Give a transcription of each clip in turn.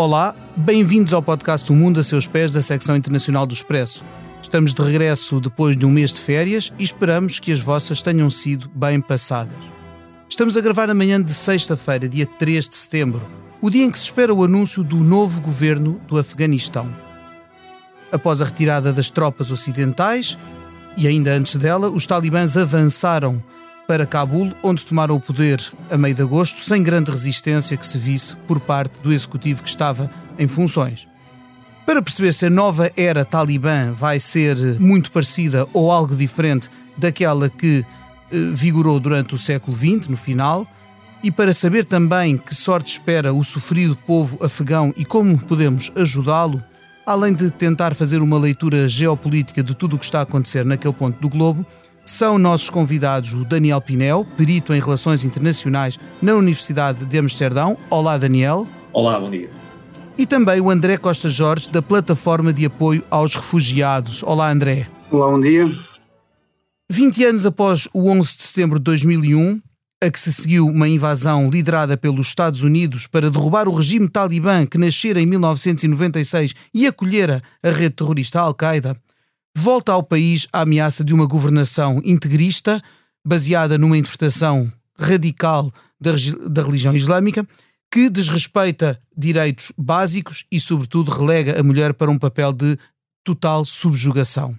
Olá, bem-vindos ao podcast O Mundo a Seus Pés da secção internacional do Expresso. Estamos de regresso depois de um mês de férias e esperamos que as vossas tenham sido bem passadas. Estamos a gravar amanhã de sexta-feira, dia 3 de setembro, o dia em que se espera o anúncio do novo governo do Afeganistão. Após a retirada das tropas ocidentais, e ainda antes dela, os talibãs avançaram para Cabul, onde tomaram o poder a meio de agosto, sem grande resistência que se visse por parte do executivo que estava em funções. Para perceber se a nova era talibã vai ser muito parecida ou algo diferente daquela que eh, vigorou durante o século XX, no final, e para saber também que sorte espera o sofrido povo afegão e como podemos ajudá-lo, além de tentar fazer uma leitura geopolítica de tudo o que está a acontecer naquele ponto do globo, são nossos convidados o Daniel Pinel, perito em Relações Internacionais na Universidade de Amsterdão. Olá, Daniel. Olá, bom dia. E também o André Costa Jorge, da Plataforma de Apoio aos Refugiados. Olá, André. Olá, bom dia. 20 anos após o 11 de setembro de 2001, a que se seguiu uma invasão liderada pelos Estados Unidos para derrubar o regime talibã que nascera em 1996 e acolhera a rede terrorista Al-Qaeda, volta ao país a ameaça de uma governação integrista, baseada numa interpretação radical da, da religião islâmica, que desrespeita direitos básicos e, sobretudo, relega a mulher para um papel de total subjugação.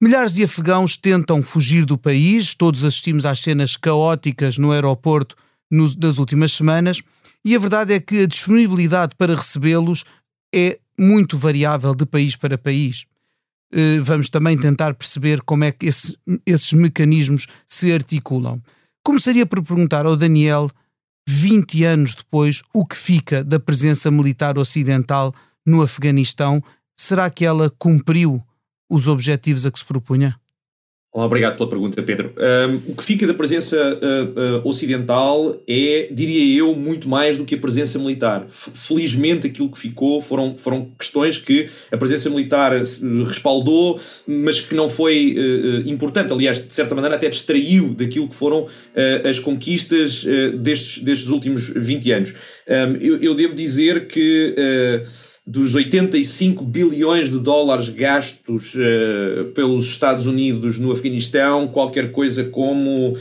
Milhares de afegãos tentam fugir do país, todos assistimos às cenas caóticas no aeroporto nos, nas últimas semanas, e a verdade é que a disponibilidade para recebê-los é muito variável de país para país. Eh, vamos também tentar perceber como é que esse, esses mecanismos se articulam. Começaria por perguntar ao Daniel, 20 anos depois, o que fica da presença militar ocidental no Afeganistão? Será que ela cumpriu os objetivos a que se propunha? Olá, obrigado pela pergunta, Pedro. Um, o que fica da presença uh, uh, ocidental é, diria eu, muito mais do que a presença militar. F felizmente, aquilo que ficou foram, foram questões que a presença militar respaldou, mas que não foi uh, importante. Aliás, de certa maneira, até distraiu daquilo que foram as conquistas destes, destes últimos 20 anos. Um, eu, eu, devo dizer que dos 85 bilhões de dólares gastos uh, pelos Estados Unidos no Afeganistão, qualquer coisa como uh,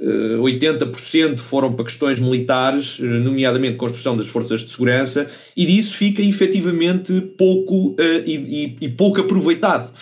eh, 80% foram para questões militares, uh, nomeadamente construção das forças de segurança, e disso fica efetivamente pouco e, e, e, pouco aproveitado.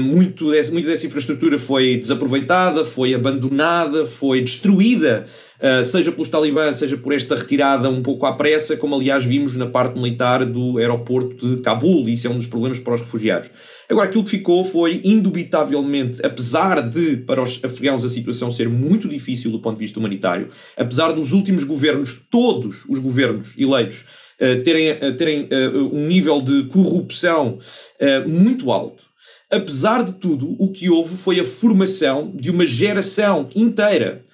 muito, desse, muito dessa infraestrutura foi desaproveitada, foi abandonada, foi destruída uh, seja pelos talibãs, seja por esta retirada um pouco à pressa, como aliás vimos na parte militar do aeroporto de Cabul, isso é um dos problemas para os refugiados. Agora, aquilo que ficou foi, indubitavelmente, apesar de para os afegãos a situação ser muito difícil do ponto de vista humanitário, apesar dos últimos governos, todos os governos eleitos, uh, terem, uh, terem um nível de corrupção muito alto, apesar de tudo, o que houve foi a formação de uma geração inteira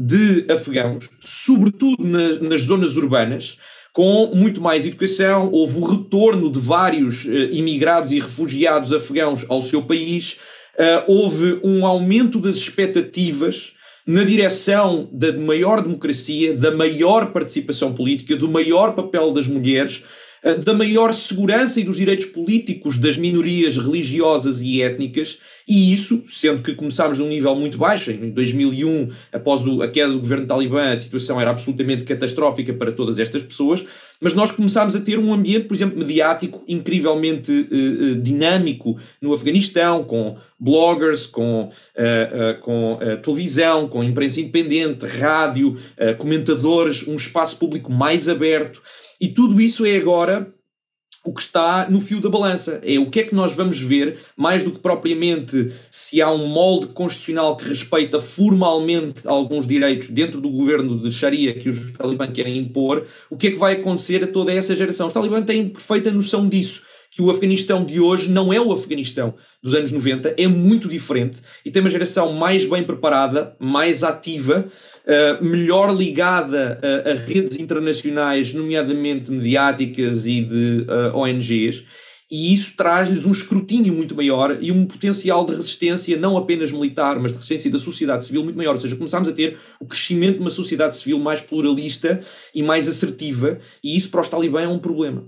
de afegãos, sobretudo nas, nas zonas urbanas, com muito mais educação. Houve o retorno de vários uh, imigrados e refugiados afegãos ao seu país. Uh, houve um aumento das expectativas na direção da maior democracia, da maior participação política, do maior papel das mulheres eh, da maior segurança e dos direitos políticos das minorias religiosas e étnicas, e isso, sendo que começámos num nível muito baixo, em 2001, após a queda do governo talibã, a situação era absolutamente catastrófica para todas estas pessoas, mas nós começámos a ter um ambiente, por exemplo, mediático incrivelmente uh, uh, dinâmico no Afeganistão, com bloggers, com, uh, com televisão, com imprensa independente, rádio, comentadores, um espaço público mais aberto. E tudo isso é agora o que está no fio da balança. É o que é que nós vamos ver, mais do que propriamente se há um molde constitucional que respeita formalmente alguns direitos dentro do governo de Sharia que os talibãs querem impor, o que é que vai acontecer a toda essa geração. Os talibãs têm perfeita noção disso que o Afeganistão de hoje não é o Afeganistão dos anos 90, é muito diferente e tem uma geração mais bem preparada, mais ativa, uh, melhor ligada a, a, redes internacionais, nomeadamente mediáticas e de uh, eh, ONGs. E isso traz-lhes um escrutínio muito maior e um potencial de resistência, não apenas militar, mas de resistência da sociedade civil muito maior. Ou seja, começámos a ter o crescimento de uma sociedade civil mais pluralista e mais assertiva, e isso para os talibãs é um problema.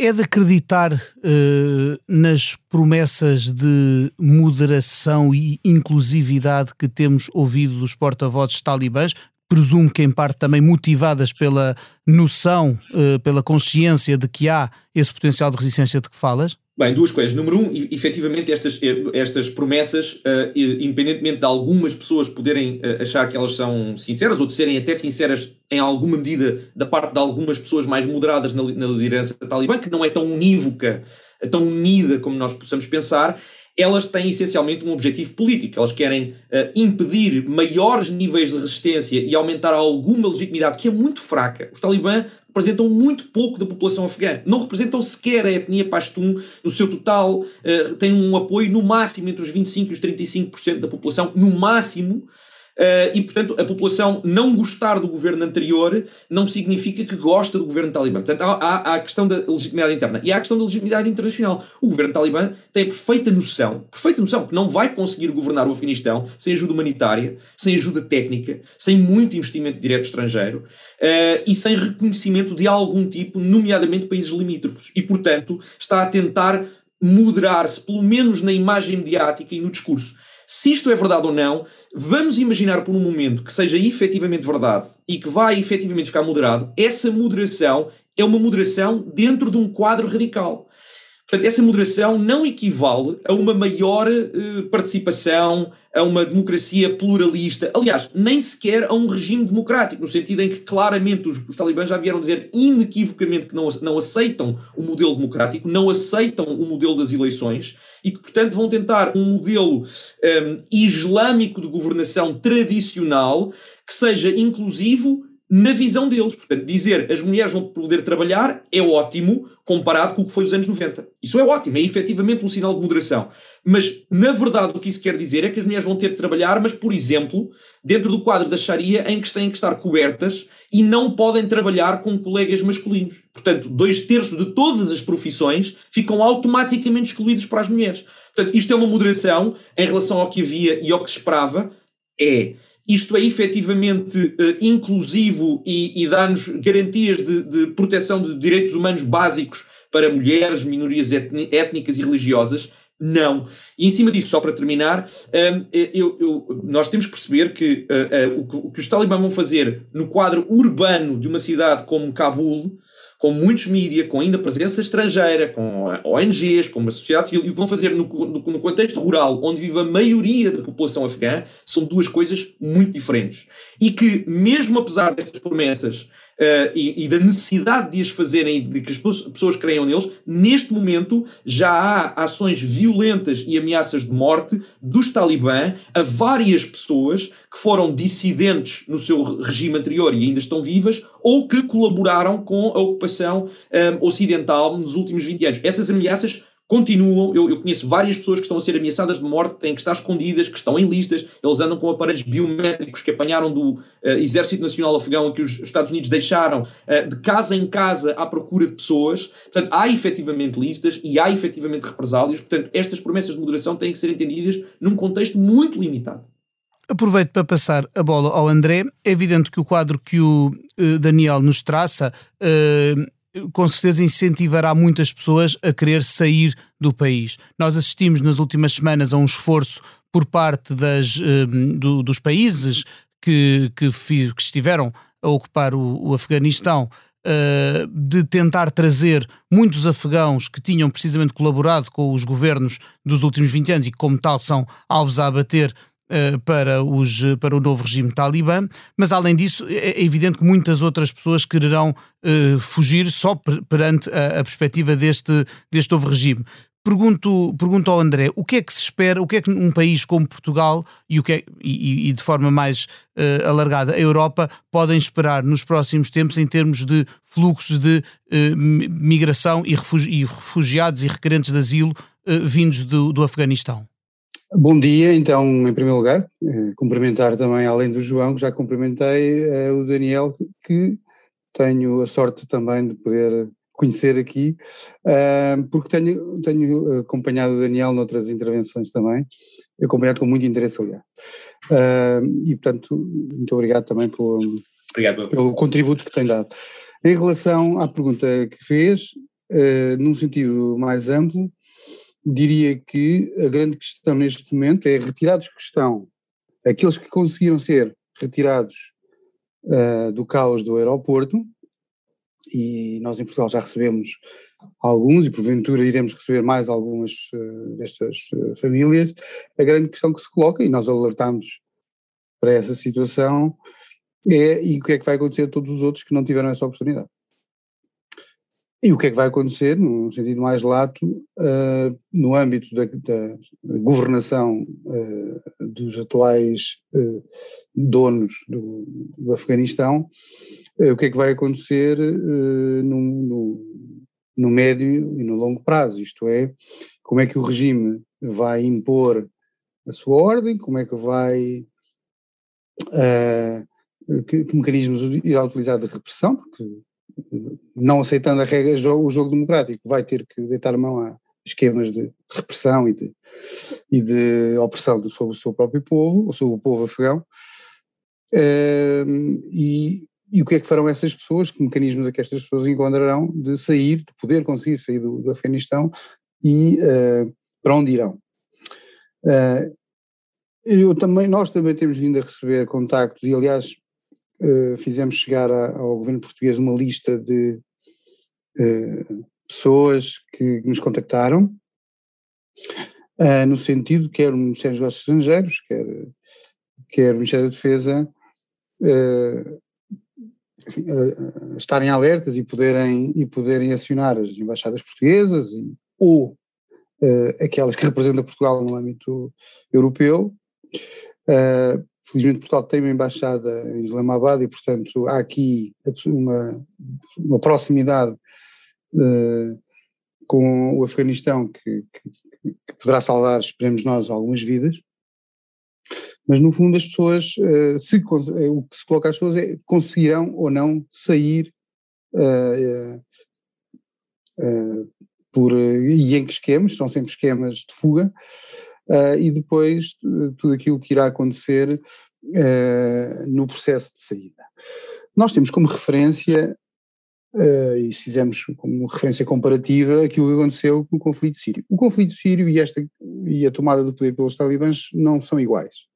É de acreditar uh, nas promessas de moderação e inclusividade que temos ouvido dos porta-vozes talibãs, presumo que em parte também motivadas pela noção, uh, pela consciência de que há esse potencial de resistência de que falas? Bem, duas coisas. Número um, efetivamente estas, estas promessas, uh, independentemente de algumas pessoas poderem uh, achar que elas são sinceras ou de serem até sinceras em alguma medida da parte de algumas pessoas mais moderadas na, na liderança talibã, que não é tão unívoca, tão unida como nós possamos pensar, elas têm essencialmente um objetivo político. Elas querem uh, impedir maiores níveis de resistência e aumentar alguma legitimidade que é muito fraca. Os talibã representam muito pouco da população afegã. Não representam sequer a etnia pashtun no seu total. Uh, têm um apoio no máximo entre os 25% e os 35% da população, no máximo. Uh, e, portanto, a população não gostar do governo anterior não significa que gosta do governo talibã. Portanto, há, há, há, a questão da legitimidade interna e há a questão da legitimidade internacional. O governo talibã tem a perfeita noção, perfeita noção, que não vai conseguir governar o Afeganistão sem ajuda humanitária, sem ajuda técnica, sem muito investimento direto estrangeiro uh, e sem reconhecimento de algum tipo, nomeadamente países limítrofes. E, portanto, está a tentar moderar-se, pelo menos na imagem mediática e no discurso. Se isto é verdade ou não, vamos imaginar por um momento que seja efetivamente verdade e que vai efetivamente ficar moderado. Essa moderação é uma moderação dentro de um quadro radical. Portanto, essa moderação não equivale a uma maior uh, participação, a uma democracia pluralista, aliás, nem sequer a um regime democrático, no sentido em que claramente os, os talibãs já vieram dizer inequivocamente que não, não aceitam o modelo democrático, não aceitam o modelo das eleições e que, portanto, vão tentar um modelo ehm, islâmico de governação tradicional que seja inclusivo na visão deles. Portanto, dizer as mulheres vão poder trabalhar é ótimo comparado com o que foi os anos 90. Isso é ótimo, é efetivamente um sinal de moderação. Mas, na verdade, o que isso quer dizer é que as mulheres vão ter de trabalhar, mas, por exemplo, dentro do quadro da Sharia, em que têm que estar cobertas e não podem trabalhar com colegas masculinos. Portanto, dois terços de todas as profissões ficam automaticamente excluídos para as mulheres. Portanto, isto é uma moderação em relação ao que havia e ao que se esperava. É isto é efetivamente uh, inclusivo e, e dá-nos garantias de, de, proteção de direitos humanos básicos para mulheres, minorias étnicas e religiosas? Não. E em cima disso, só para terminar, um, ehm, eu, eu, nós temos que perceber que, uh, uh, o que, o que os talibãs vão fazer no quadro urbano de uma cidade como Cabul com muitos mídias, com ainda presença estrangeira, com ONGs, com uma sociedade civil, e o que vão fazer no, no, no, contexto rural, onde vive a maioria da população afegã, são duas coisas muito diferentes. E que, mesmo apesar destas promessas uh, e, e, da necessidade de as fazerem, de que as pessoas creiam neles, neste momento já há ações violentas e ameaças de morte dos talibã a várias pessoas que foram dissidentes no seu regime anterior e ainda estão vivas ou que colaboraram com a ocupação um, eh, ocidental nos últimos 20 anos. Essas ameaças continuam. Eu, eu, conheço várias pessoas que estão a ser ameaçadas de morte, têm que estar escondidas, que estão em listas. Eles andam com aparelhos biométricos que apanharam do uh, Exército Nacional Afegão que os Estados Unidos deixaram uh, de casa em casa à procura de pessoas. Portanto, há efetivamente listas e há efetivamente represálias. Portanto, estas promessas de moderação têm que ser entendidas num contexto muito limitado. Aproveito para passar a bola ao André. É evidente que o quadro que o uh, Daniel nos traça uh, com certeza incentivará muitas pessoas a querer sair do país. Nós assistimos nas últimas semanas a um esforço por parte das, um, do, dos países que, que, que, estiveram a ocupar o, o Afeganistão uh, de tentar trazer muitos afegãos que tinham precisamente colaborado com os governos dos últimos 20 anos e como tal, são alvos a abater eh, para, os, para o novo regime talibã, mas além disso é, é evidente que muitas outras pessoas quererão uh, fugir só perante a, a, perspectiva deste, deste novo regime. Pergunto, pergunto ao André, o que é que se espera, o que é que um país como Portugal e, o que é, e, e de forma mais uh, alargada a Europa podem esperar nos próximos tempos em termos de fluxos de uh, migração e, refugi refugiados e requerentes de asilo vindos do, do Afeganistão? Bom dia, então, em primeiro lugar, eh, cumprimentar também, além do João, que já cumprimentei, eh, o Daniel, que tenho a sorte também de poder conhecer aqui, eh, porque tenho, tenho acompanhado o Daniel noutras intervenções também, acompanhado com muito interesse, aliás. E, portanto, muito obrigado também pelo, obrigado. pelo contributo que tem dado. Em relação à pergunta que fez, num sentido mais amplo, diria que a grande questão neste momento é retirados que estão, aqueles que conseguiram ser retirados uh, do caos do aeroporto, e nós em Portugal já recebemos alguns e porventura iremos receber mais algumas uh, destas uh, famílias, a grande questão que se coloca, e nós alertamos para essa situação, é e o que é que vai acontecer a todos os outros que não tiveram essa oportunidade. E o que é que vai acontecer, num sentido mais lato, uh, no âmbito da, da governação uh, dos atuais uh, donos do, do Afeganistão, o que é que vai acontecer no, no, no, médio e no longo prazo, isto é, como é que o regime vai impor a sua ordem, como é que vai, que, que mecanismos irá utilizar de repressão, porque não aceitando a regra, o jogo democrático, vai ter que deitar mão a esquemas de repressão e de, e de opressão sobre o seu próprio povo, sobre o povo afegão. Uh, e, e o que é que farão essas pessoas, que mecanismos é que estas pessoas encontrarão de sair, de poder conseguir sair do, do Afeganistão e uh, para onde irão? Uh, eu também, nós também temos vindo a receber contactos e aliás fizemos chegar ao governo português uma lista de uh, pessoas que nos contactaram, uh, no sentido quer o Ministério dos Negócios Estrangeiros, quer, quer o Ministério da Defesa, enfim, estarem alertas e poderem, e poderem acionar as embaixadas portuguesas e, ou aquelas que representam Portugal no âmbito europeu, Felizmente Portugal tem uma embaixada em Islamabad e, portanto, há aqui uma, uma proximidade uh, com o Afeganistão que, que, que, poderá salvar, esperemos nós, algumas vidas. Mas, no fundo, as pessoas, uh, se, eh, o que se coloca às pessoas é conseguirão ou não sair uh, por, e em que esquemas, são sempre esquemas de fuga, uh, e depois tudo aquilo que irá acontecer uh, no processo de saída. Nós temos como referência, uh, e fizemos como referência comparativa, aquilo que aconteceu com o conflito sírio. O conflito sírio e, esta, e a tomada do poder pelos talibãs não são iguais.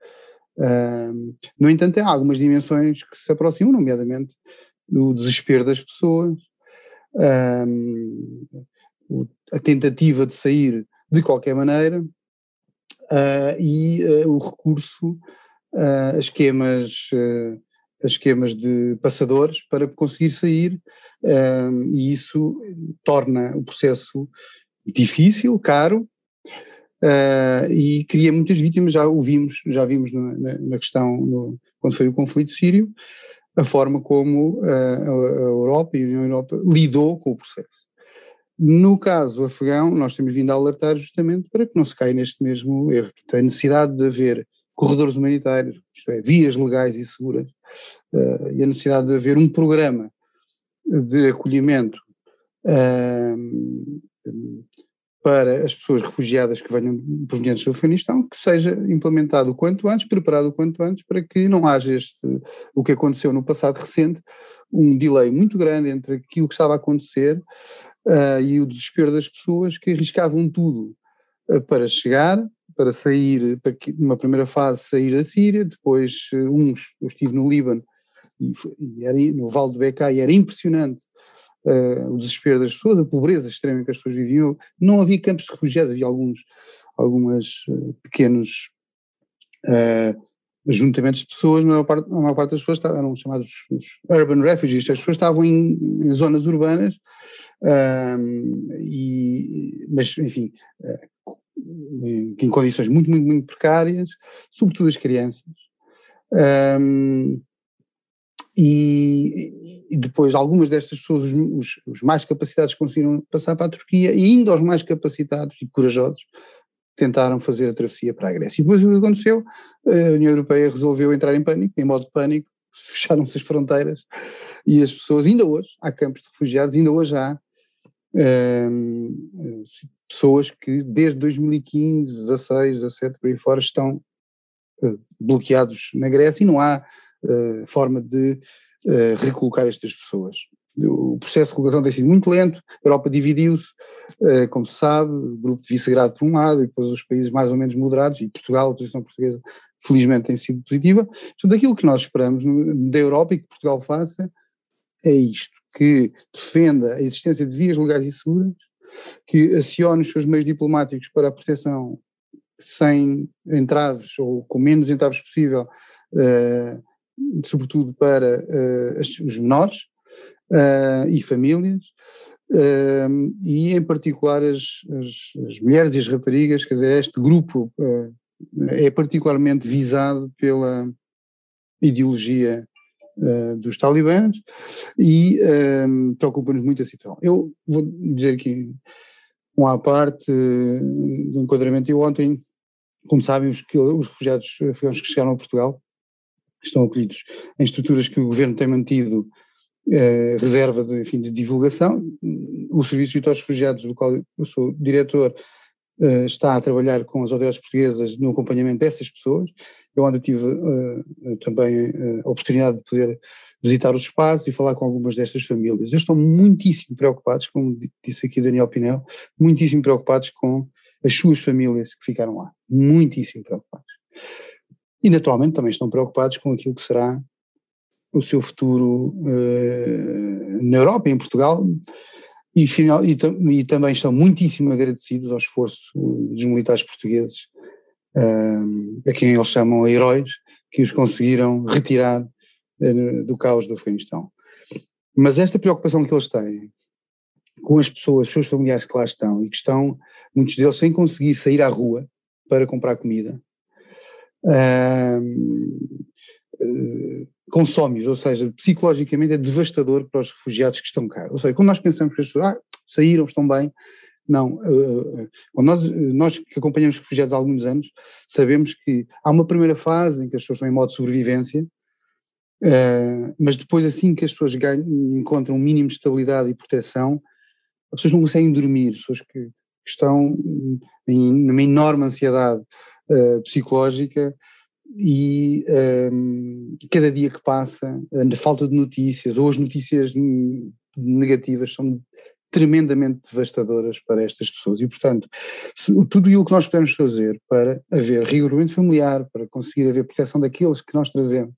no entanto, há algumas dimensões que se aproximam, nomeadamente do desespero das pessoas, a tentativa de sair de qualquer maneira, uh, e uh, o recurso a esquemas, a esquemas de passadores para conseguir sair, e isso torna o processo difícil, caro, e cria muitas vítimas, já o vimos, já vimos na, na questão, no, quando foi o conflito sírio, a forma como a Europa e a União Europeia lidou com o processo. No caso afegão, nós temos vindo a alertar justamente para que não se caia neste mesmo erro. A necessidade de haver corredores humanitários, isto é, vias legais e seguras, uh, e a necessidade de haver um programa de acolhimento uh, para as pessoas refugiadas que venham provenientes do Afeganistão, que seja implementado o quanto antes, preparado o quanto antes, para que não haja este, o que aconteceu no passado recente, um delay muito grande entre aquilo que estava a acontecer uh, e o desespero das pessoas que arriscavam tudo uh, para chegar, para sair, para que, numa primeira fase sair da Síria, depois uh, uns, eu estive no Líbano, e, e era, no Vale do Beca, e era impressionante o desespero das pessoas, a pobreza extrema em que as pessoas viviam, não havia campos de refugiados, havia alguns, algumas pequenos ajuntamentos de pessoas, a maior parte, a maior parte das pessoas eram chamados urban refugees, as pessoas estavam em, em zonas urbanas, um, e, mas enfim, uh, em condições muito, muito, muito precárias, sobretudo as crianças. Um, e, e, depois algumas destas pessoas, os, os, mais capacitados conseguiram passar para a Turquia e ainda os mais capacitados e corajosos tentaram fazer a travessia para a Grécia. E depois o que aconteceu? A União Europeia resolveu entrar em pânico, em modo de pânico, fecharam-se as fronteiras e as pessoas, ainda hoje, há campos de refugiados, ainda hoje há um, pessoas que desde 2015, 16, 17, por aí fora, estão uh, bloqueados na Grécia e não há uh, forma de uh, recolocar estas pessoas. o processo de colocação tem sido muito lento, a Europa dividiu-se, uh, como se sabe, o grupo de Visegrado por um lado e depois os países mais ou menos moderados, e Portugal, a posição portuguesa, felizmente tem sido positiva. Portanto, aquilo que nós esperamos da Europa e que Portugal faça é isto, que defenda a existência de vias legais e seguras, que acione os seus meios diplomáticos para a proteção sem entraves ou com menos entraves possível, uh, sobretudo para uh, os menores uh, e famílias, e em particular as, as, as, mulheres e as raparigas, quer dizer, este grupo é particularmente visado pela ideologia uh, dos talibãs e uh, preocupa-nos muito a situação. Eu vou dizer aqui uma parte uh, do enquadramento. Eu ontem, como sabem, os, os refugiados afegãos que chegaram a Portugal estão acolhidos em estruturas que o governo tem mantido eh, reserva de, enfim, de divulgação. O Serviço de Refugiados, do qual eu sou diretor, uh, está a trabalhar com as autoridades portuguesas no acompanhamento dessas pessoas. Eu ainda tive uh, também a oportunidade de poder visitar os espaços e falar com algumas destas famílias. Eles estão muitíssimo preocupados, como disse aqui Daniel Pinel, muitíssimo preocupados com as suas famílias que ficaram lá. Muitíssimo preocupados. E naturalmente também estão preocupados com aquilo que será o seu futuro uh, na Europa, em Portugal, e, final, e, e, também estão muitíssimo agradecidos ao esforço dos militares portugueses, uh, a quem eles chamam heróis, que os conseguiram retirar uh, do caos do Afeganistão. Mas esta preocupação que eles têm com as pessoas, seus familiares que lá estão e que estão, muitos deles, sem conseguir sair à rua para comprar comida, uh, consome-os, ou seja, psicologicamente é devastador para os refugiados que estão cá. Ou seja, quando nós pensamos que as pessoas ah, saíram, estão bem, não, uh, quando nós, nós que acompanhamos refugiados há alguns anos, sabemos que há uma primeira fase em que as pessoas estão em modo de sobrevivência, uh, mas depois assim que as pessoas ganham, encontram um mínimo de estabilidade e proteção, as pessoas não conseguem dormir, pessoas que, que estão em, numa enorme ansiedade uh, psicológica, e um, cada dia que passa, a falta de notícias ou as notícias negativas são tremendamente devastadoras para estas pessoas. E portanto se, tudo aquilo que nós podemos fazer para haver rigorosamente familiar, para conseguir haver proteção daqueles que nós trazemos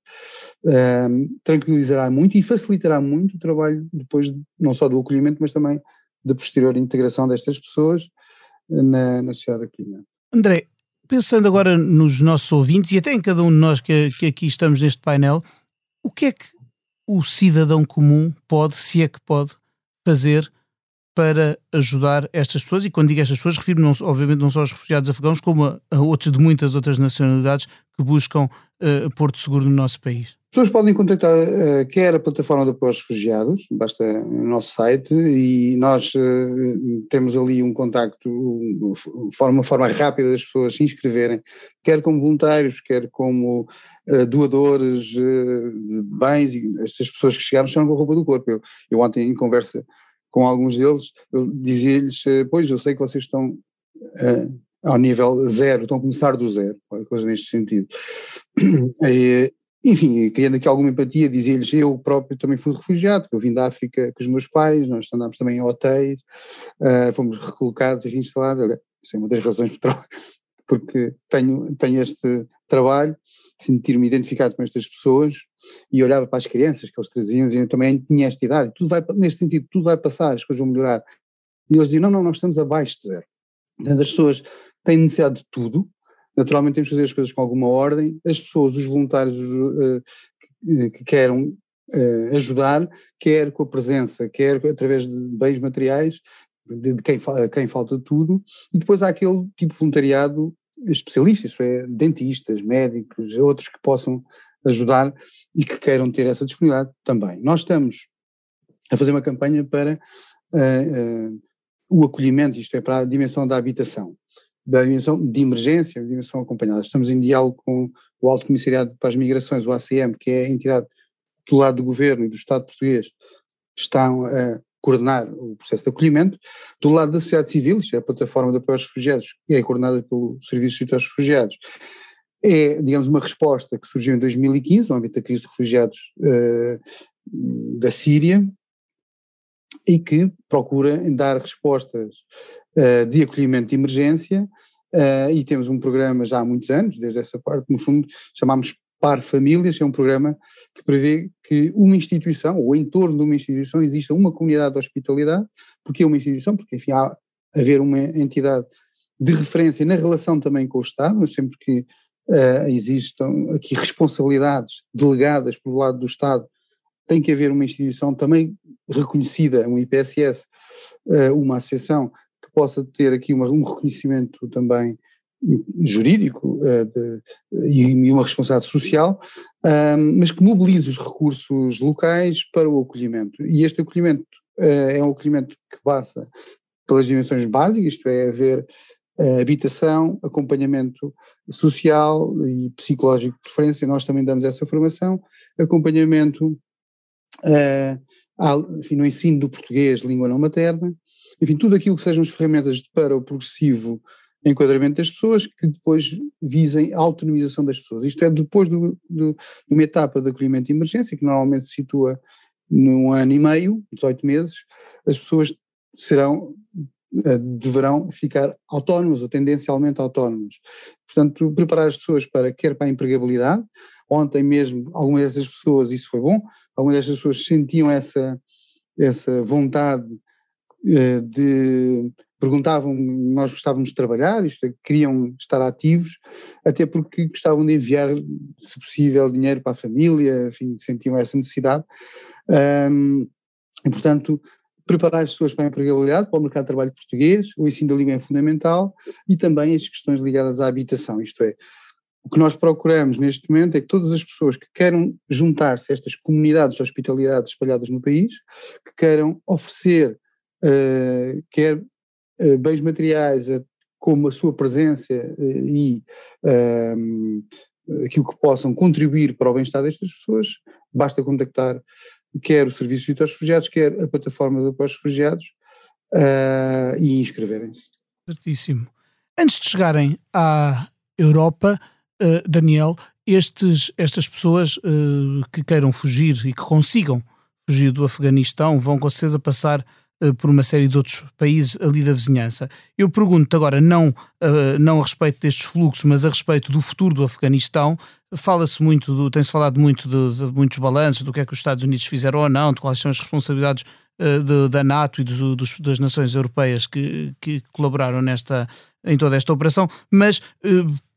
um, tranquilizará muito e facilitará muito o trabalho depois não só do acolhimento mas também da posterior integração destas pessoas na, na sociedade acolhimento. André, pensando agora nos nossos ouvintes e até em cada um de nós que, que aqui estamos neste painel, o que é que o cidadão comum pode, se é que pode, fazer para ajudar estas pessoas, e quando digo estas pessoas, refiro-me obviamente não só aos refugiados afegãos, como a, a outros de muitas outras nacionalidades que buscam uh, Porto Seguro no nosso país. As pessoas podem contactar uh, quer a plataforma de apoio aos refugiados, basta no nosso site, e nós uh, temos ali um contacto, uma forma rápida das pessoas se inscreverem, quer como voluntários, quer como doadores de bens, estas pessoas que chegaram chegaram com a roupa do corpo. Eu, eu ontem em conversa com alguns deles, eu dizia-lhes, eh, pois eu sei que vocês estão uh, ao nível zero, estão a começar do zero, coisa neste sentido. E, enfim, criando aqui alguma empatia, dizia-lhes, eu próprio também fui refugiado, eu vim da África com os meus pais, nós andámos também em hotéis, uh, fomos recolocados reinstalados, isso é uma das razões por, porque tenho, tenho este trabalho, sentir-me identificado com estas pessoas e olhava para as crianças que eles traziam e eu também tinha esta idade, tudo vai, neste sentido, tudo vai passar, as coisas vão melhorar. E eles diziam, não, não, nós estamos abaixo de zero. Portanto, as pessoas têm necessidade de tudo, naturalmente temos que fazer as coisas com alguma ordem, as pessoas, os voluntários uh, que, que queiram uh, ajudar, quer com a presença, quer através de bens materiais, de quem, quem falta tudo, e depois há aquele tipo de voluntariado especialista, isso é, dentistas, médicos, outros que possam ajudar e que queiram ter essa disponibilidade também. Nós estamos a fazer uma campanha para uh, uh, o acolhimento, isto é, para a dimensão da habitação, da dimensão de emergência, da dimensão acompanhada. Estamos em diálogo com o Alto Comissariado para as Migrações, o ACM, que é a entidade do lado do governo e do Estado português, estão a coordenar o processo de acolhimento. Do lado da sociedade civil, isto é a plataforma de apoio aos refugiados, que é coordenada pelo Serviço de aos Refugiados, é, digamos, uma resposta que surgiu em 2015, no âmbito da crise de refugiados uh, da Síria, e que procura dar respostas uh, de acolhimento de emergência uh, e temos um programa já há muitos anos, desde essa parte, no fundo chamamos Par Famílias, é um programa que prevê que uma instituição, ou em torno de uma instituição, exista uma comunidade de hospitalidade, porque é uma instituição, porque enfim há haver uma entidade de referência na relação também com o Estado, sempre que uh, existam aqui responsabilidades delegadas pelo lado do Estado tem que haver uma instituição também reconhecida, um IPSS, eh, uma associação que possa ter aqui uma, um reconhecimento também jurídico eh, de, e uma responsabilidade social, mas que mobilize os recursos locais para o acolhimento. E este acolhimento eh, é um acolhimento que passa pelas dimensões básicas, isto é, haver habitação, acompanhamento social e psicológico de preferência, nós também damos essa formação, acompanhamento enfim, no ensino do português, língua não materna, enfim, tudo aquilo que sejam as ferramentas para o progressivo enquadramento das pessoas que depois visem a autonomização das pessoas. Isto é depois do, do, de uma etapa de acolhimento de emergência, que normalmente se situa num ano e meio, 18 meses, as pessoas serão eh, deverão ficar autónomas ou tendencialmente autónomas. Portanto, preparar as pessoas para, quer para a empregabilidade, ontem mesmo algumas dessas pessoas, isso foi bom, algumas dessas pessoas sentiam essa, essa vontade eh, de, perguntavam, nós gostávamos de trabalhar, é, queriam estar ativos, até porque gostavam de enviar, se possível, dinheiro para a família, enfim, sentiam essa necessidade, um, e portanto preparar as pessoas para a empregabilidade, para o mercado de trabalho português, o ensino da língua é fundamental e também as questões ligadas à habitação, isto é, o que nós procuramos neste momento é que todas as pessoas que queiram juntar-se a estas comunidades de hospitalidade espalhadas no país, que queiram oferecer uh, quer bens materiais, uh, como a sua presença e aquilo que possam contribuir para o bem-estar destas pessoas, basta contactar quer o Serviço de Refugiados, quer a plataforma de apoios refugiados uh, e inscreverem-se. Certíssimo. Antes de chegarem à Europa, uh, Daniel, estes, estas pessoas uh, que queiram fugir e que consigam fugir do Afeganistão vão com certeza passar por uma série de outros países ali da vizinhança. Eu pergunto agora, não, não a respeito destes fluxos, mas a respeito do futuro do Afeganistão, fala-se muito, tem-se falado muito de, de, muitos balanços, do que é que os Estados Unidos fizeram ou não, de quais são as responsabilidades uh, de, da NATO e dos, dos, das nações europeias que, que colaboraram nesta, em toda esta operação, mas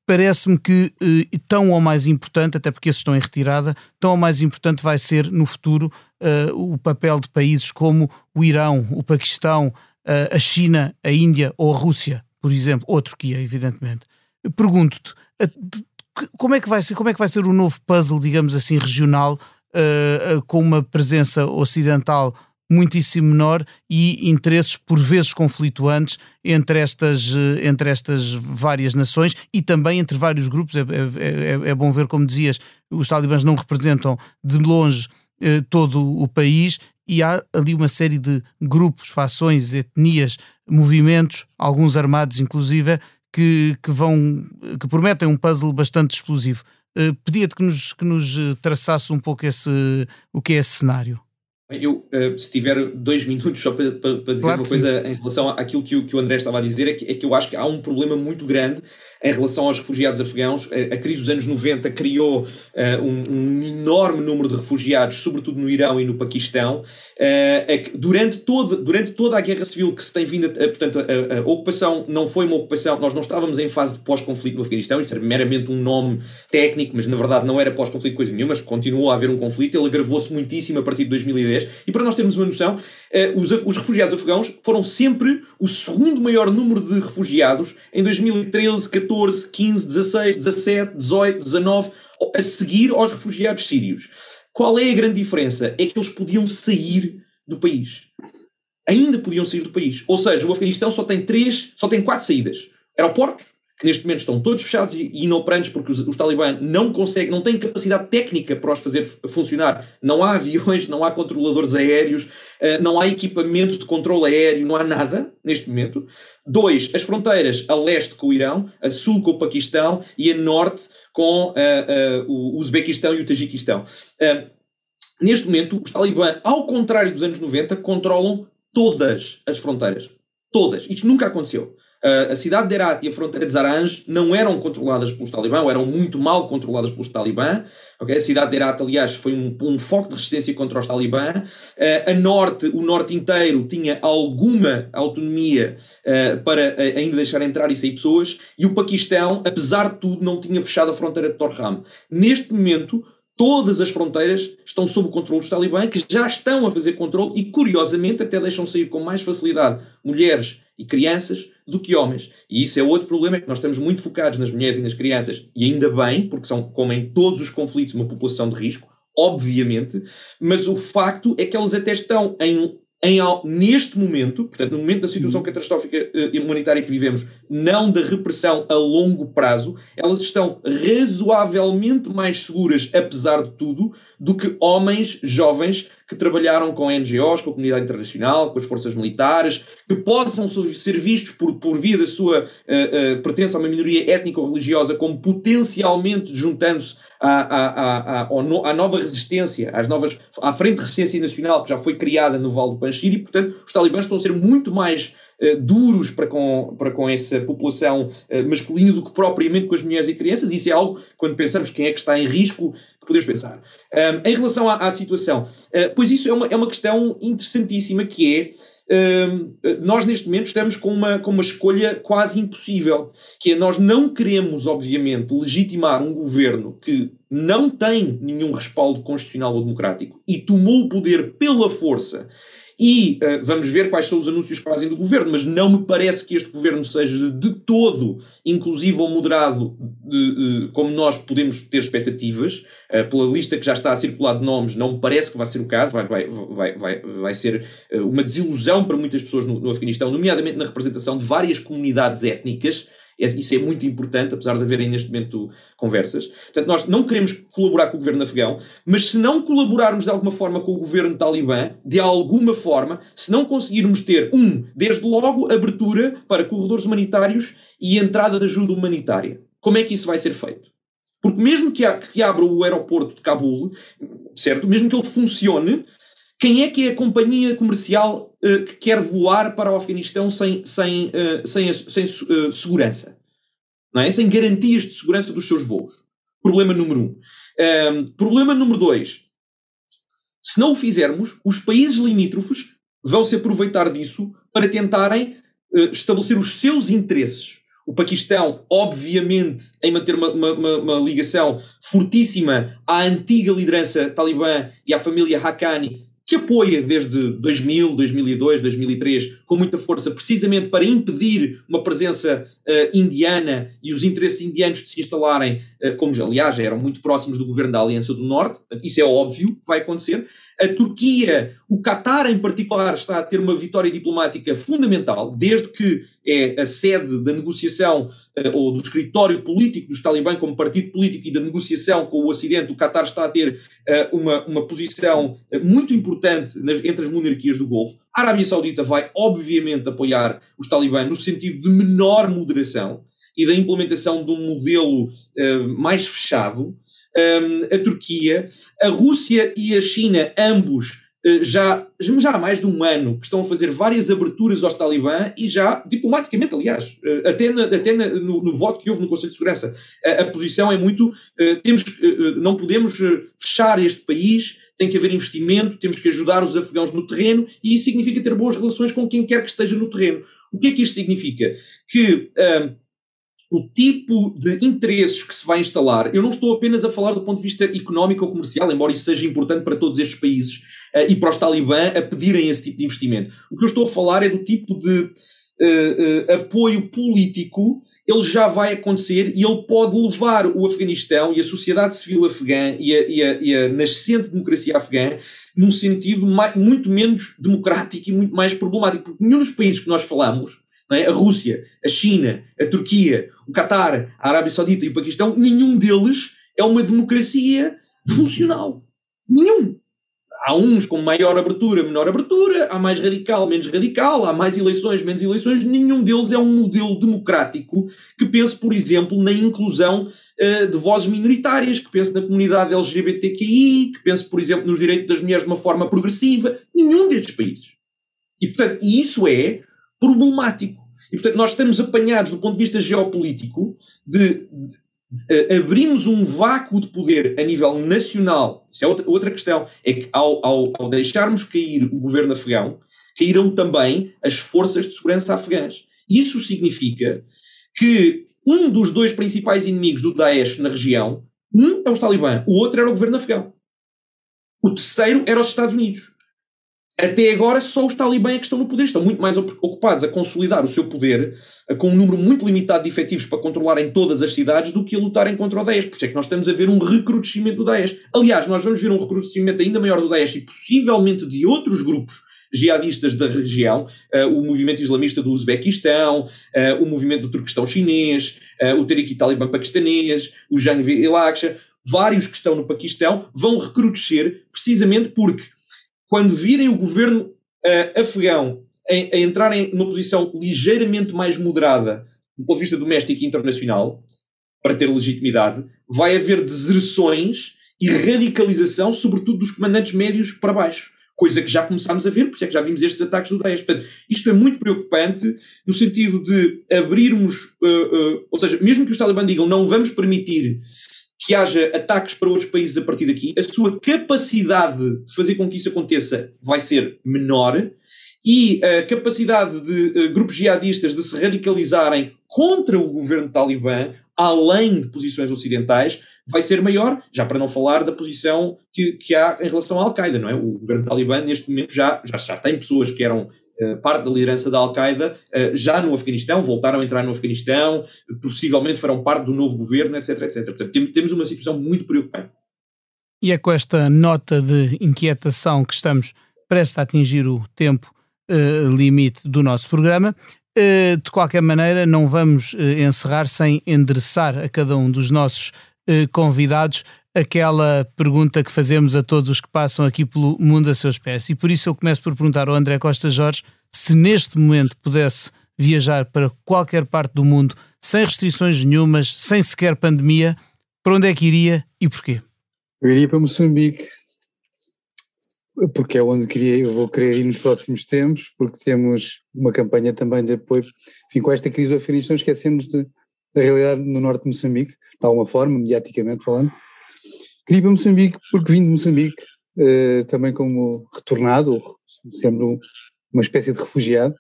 parece-me que uh, tão ou mais importante, até porque esses estão em retirada, tão ou mais importante vai ser no futuro o papel de países como o Irão, o Paquistão, a China, a Índia ou a Rússia, por exemplo, ou a Turquia, evidentemente. Pergunto-te, como é que vai ser, como é que vai ser o novo puzzle, digamos assim, regional, com uma presença ocidental muitíssimo menor e interesses por vezes conflituantes entre estas, uh, entre estas várias nações e também entre vários grupos. É, é, é, é bom ver, como dizias, os talibãs não representam de longe todo o país e há ali uma série de grupos, fações, etnias, movimentos, alguns armados inclusive, que, que vão que prometem um puzzle bastante explosivo. Uh, Pedia-te que nos, que nos eh, traçasse um pouco esse, o que é esse cenário. Eu, uh, se tiver dois minutos só para, para, para dizer claro uma coisa sim. em relação àquilo que, que o André estava a dizer, é que, é que eu acho que há um problema muito grande em relação aos refugiados afegãos. A, a crise dos anos 90 criou uh, um, um, enorme número de refugiados, sobretudo no Irão e no Paquistão. Uh, durante, toda, durante toda a guerra civil que se tem vindo, a, portanto, a, a, ocupação não foi uma ocupação, nós não estávamos em fase de pós-conflito no Afeganistão, isso era meramente um nome técnico, mas na verdade não era pós-conflito coisa nenhuma, mas continuou a haver um conflito, ele agravou-se muitíssimo a partir de 2010. E para nós termos uma noção, uh, os, os refugiados afegãos foram sempre o segundo maior número de refugiados em 2013, 14, 14, 15, 16, 17, 18, 19, a seguir aos refugiados sírios. Qual é a grande diferença? É que eles podiam sair do país. Ainda podiam sair do país. Ou seja, o Afeganistão só tem três, só tem quatro saídas. Aeroportos, que neste momento estão todos fechados e inoperantes porque os, os talibãs não conseguem, não têm capacidade técnica para os fazer funcionar. Não há aviões, não há controladores aéreos, uh, não há equipamento de controle aéreo, não há nada neste momento. Dois, as fronteiras a leste com o Irão, a sul com o Paquistão e a norte com uh, uh, o Uzbequistão e o Tajiquistão. neste momento, os talibãs, ao contrário dos anos 90, controlam todas as fronteiras. Todas. Isto nunca aconteceu. Uh, a cidade de Herat e a fronteira de Zaranj não eram controladas pelos talibã, ou eram muito mal controladas pelos talibã. Okay? A cidade de Herat, aliás, foi um, um foco de resistência contra os talibã. Uh, a norte, o norte inteiro, tinha alguma autonomia uh, para ainda deixar entrar e sair pessoas, e o Paquistão, apesar de tudo, não tinha fechado a fronteira de Torham. Neste momento, todas as fronteiras estão sob o controle dos talibã, que já estão a fazer controle e, curiosamente, até deixam sair com mais facilidade mulheres e crianças do que homens. E isso é outro problema, é que nós estamos muito focados nas mulheres e nas crianças, e ainda bem, porque são, como em todos os conflitos, uma população de risco, obviamente, mas o facto é que elas até estão em em, neste momento, portanto, no momento da situação uhum. catastrófica uh, humanitária que vivemos, não da repressão a longo prazo, elas estão razoavelmente mais seguras, apesar de tudo, do que homens jovens que trabalharam com NGOs, com a comunidade internacional, com as forças militares, que possam ser vistos por, por via da sua uh, uh, pertença a uma minoria étnica ou religiosa como potencialmente juntando-se à, à, à, à, nova resistência, às novas, à frente de resistência nacional que já foi criada no Vale do Panjshir e, portanto, os talibãs estão a ser muito mais duros para com, para com essa população uh, masculina do que propriamente com as mulheres e crianças. Isso é algo, quando pensamos quem é que está em risco, que podemos pensar. Um, em relação à, à situação, uh, pois isso é uma, é uma questão interessantíssima que é nós neste momento estamos com uma, com uma escolha quase impossível, que é nós não queremos, obviamente, legitimar um governo que não tem nenhum respaldo constitucional ou democrático e tomou o poder pela força e uh, vamos ver quais são os anúncios que fazem do governo, mas não me parece que este governo seja de todo inclusivo ou moderado, de, como nós podemos ter expectativas. Uh, pela lista que já está a circular de nomes, não me parece que vai ser o caso, vai, vai, vai, vai, vai ser uma desilusão para muitas pessoas no, no Afeganistão, nomeadamente na representação de várias comunidades étnicas isso é muito importante, apesar de haverem neste momento conversas. Portanto, nós não queremos colaborar com o governo afegão, mas se não colaborarmos de alguma forma com o governo talibã, de alguma forma, se não conseguirmos ter, um, desde logo, abertura para corredores humanitários e entrada de ajuda humanitária, como é que isso vai ser feito? Porque mesmo que, que abra o aeroporto de Cabul, certo? Mesmo que ele funcione, quem é que é a companhia comercial uh, que quer voar para o Afeganistão sem, sem, uh, sem, sem uh, segurança? Não é? Sem garantias de segurança dos seus voos. Problema número um. um. Ehm, problema número dois. Se não o fizermos, os países limítrofes vão se aproveitar disso para tentarem estabelecer os seus interesses. O Paquistão, obviamente, em manter uma, uma, uma, ligação fortíssima à antiga liderança talibã e à família Haqqani, que apoia desde 2000, 2002, 2003 com muita força, precisamente para impedir uma presença uh, indiana e os interesses indianos de se instalarem, uh, como aliás eram muito próximos do governo da Aliança do Norte, isso é óbvio que vai acontecer. A Turquia, o Qatar em particular, está a ter uma vitória diplomática fundamental, desde que é a sede da negociação uh, ou do escritório político dos Talibã como partido político e da negociação com o Ocidente, o Qatar está a ter uh, uma, uma posição uh, muito importante nas, entre as monarquias do Golfo. A Arábia Saudita vai, obviamente, apoiar os Talibã no sentido de menor moderação e da implementação de um modelo mais fechado. Um, a Turquia, a Rússia e a China, ambos eh, já, já há mais de um ano que estão a fazer várias aberturas aos talibã e já, diplomaticamente, aliás, eh, até, na, até na, no, no, voto que houve no Conselho de Segurança, a, a posição é muito, temos, não podemos fechar este país, tem que haver investimento, temos que ajudar os afegãos no terreno e isso significa ter boas relações com quem quer que esteja no terreno. O que é que isto significa? Que uh, o tipo de interesses que se vai instalar, eu não estou apenas a falar do ponto de vista económico ou comercial, embora isso seja importante para todos estes países e para os talibã a pedirem esse tipo de investimento. O que eu estou a falar é do tipo de uh, uh, apoio político, ele já vai acontecer e ele pode levar o Afeganistão e a sociedade civil afegã e a, e a, e a nascente democracia afegã num sentido mais, muito menos democrático e muito mais problemático, porque nenhum dos países que nós falamos é? a Rússia, a China, a Turquia, o Qatar, a Arábia Saudita e o Paquistão, nenhum deles é uma democracia funcional. Nenhum. Há uns com maior abertura, menor abertura, há mais radical, menos radical, há mais eleições, menos eleições. Nenhum deles é um modelo democrático que pense, por exemplo, na inclusão uh, de vozes minoritárias, que pense na comunidade LGBTQI, que pense, por exemplo, nos direitos das mulheres de uma forma progressiva. Nenhum destes países. E, portanto, isso é problemático. E, portanto, nós estamos apanhados do ponto de vista geopolítico de, de, abrimos um vácuo de poder a nível nacional. Isso é outra, outra questão. É que ao, ao, ao deixarmos cair o governo afegão, caíram também as forças de segurança afegãs. Isso significa que um dos dois principais inimigos do Daesh na região, um é os talibã, o outro era o governo afegão. O terceiro era os Estados Unidos. Até agora, só os talibã é que estão no poder. Estão muito mais ocupados a consolidar o seu poder com um número muito limitado de efetivos para controlarem todas as cidades do que a lutarem contra o Daesh. Por isso é que nós estamos a ver um recrudescimento do Daesh. Aliás, nós vamos ver um recrudescimento ainda maior do Daesh e possivelmente de outros grupos jihadistas da região, uh, o movimento islamista do Uzbequistão, uh, o movimento do Turquestão chinês, uh, o Tariq Talibã paquistanês, o Jang el-Aqsa, vários que estão no Paquistão, vão recrudescer precisamente porque quando virem o governo afegão a, a entrarem numa posição ligeiramente mais moderada do ponto de vista doméstico e internacional, para ter legitimidade, vai haver deserções e radicalização, sobretudo dos comandantes médios para baixo coisa que já começámos a ver, por isso é que já vimos estes ataques do Daesh. Portanto, isto é muito preocupante no sentido de abrirmos, uh, uh, ou seja, mesmo que os Talibã digam não vamos permitir que haja ataques para outros países a partir daqui, a sua capacidade de fazer com que isso aconteça vai ser menor e a capacidade de uh, grupos jihadistas de se radicalizarem contra o governo talibã, além de posições ocidentais, vai ser maior, já para não falar da posição que, que há em relação à Al-Qaeda, não é? O governo talibã neste momento já, já, já tem pessoas que eram parte da liderança da Al-Qaeda uh, já no Afeganistão, voltaram a entrar no Afeganistão, possivelmente farão parte do novo governo, etc, etc. Portanto, temos, uma situação muito preocupante. E é com esta nota de inquietação que estamos prestes a atingir o tempo uh, limite do nosso programa. de qualquer maneira, não vamos encerrar sem endereçar a cada um dos nossos eh, convidados aquela pergunta que fazemos a todos os que passam aqui pelo mundo a seus pés. E por isso eu começo por perguntar ao André Costa Jorge se neste momento pudesse viajar para qualquer parte do mundo sem restrições nenhumas, sem sequer pandemia, para onde é que iria e porquê? Eu iria para Moçambique, porque é onde queria, eu vou querer ir nos próximos tempos, porque temos uma campanha também de apoio. Enfim, com esta crise do Afeganistão esquecemos de, da realidade no norte de Moçambique, de alguma forma, mediaticamente falando. Queria para Moçambique porque vim de Moçambique, uh, também como retornado, sempre uma espécie de refugiado,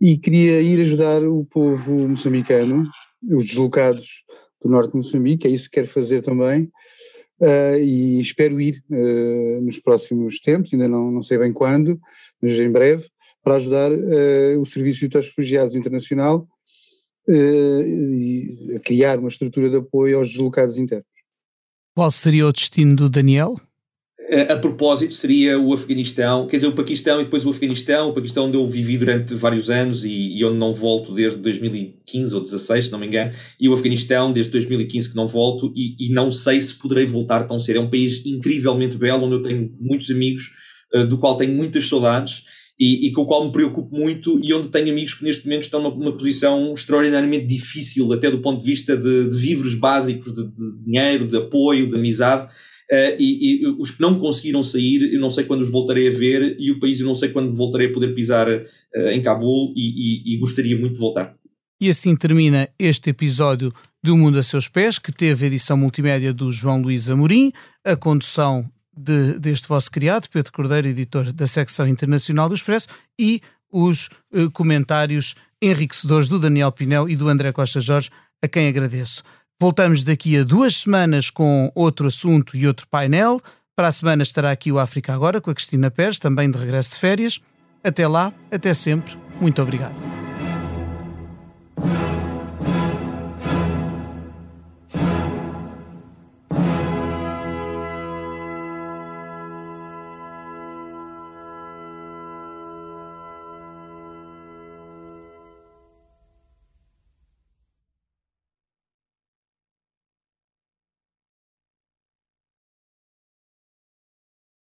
e queria ir ajudar o povo moçambicano, os deslocados do norte de Moçambique, é isso que quero fazer também, uh, e espero ir uh, nos próximos tempos, ainda não, não sei bem quando, mas em breve, para ajudar o Serviço de Refugiados Internacional a criar uma estrutura de apoio aos deslocados internos. Qual seria o destino do Daniel? A, propósito, seria o Afeganistão, quer dizer, o Paquistão e depois o Afeganistão. O Paquistão onde eu vivi durante vários anos e, e onde não volto desde 2015 ou 2016, se não me engano, e o Afeganistão desde 2015 que não volto e, e não sei se poderei voltar tão cedo. É um país incrivelmente belo, onde eu tenho muitos amigos, uh, do qual tenho muitas saudades e, e, com o qual me preocupo muito e onde tenho amigos que neste momento estão numa, posição extraordinariamente difícil, até do ponto de vista de, de básicos, de, de, dinheiro, de apoio, de amizade. Uh, e, e, os que não conseguiram sair, eu não sei quando os voltarei a ver, e o país eu não sei quando voltarei a poder pisar uh, em Cabul, e, e gostaria muito de voltar. E assim termina este episódio do Mundo a Seus Pés, que teve a edição multimédia do João Luís Amorim, a condução de, deste vosso criado, Pedro Cordeiro, editor da secção internacional do Expresso, e os uh, comentários enriquecedores do Daniel Pinel e do André Costa Jorge, a quem agradeço. Voltamos daqui a duas semanas com outro assunto e outro painel. Para a semana estará aqui o África Agora com a Cristina Pérez, também de regresso de férias. Até lá, até sempre. Muito obrigado.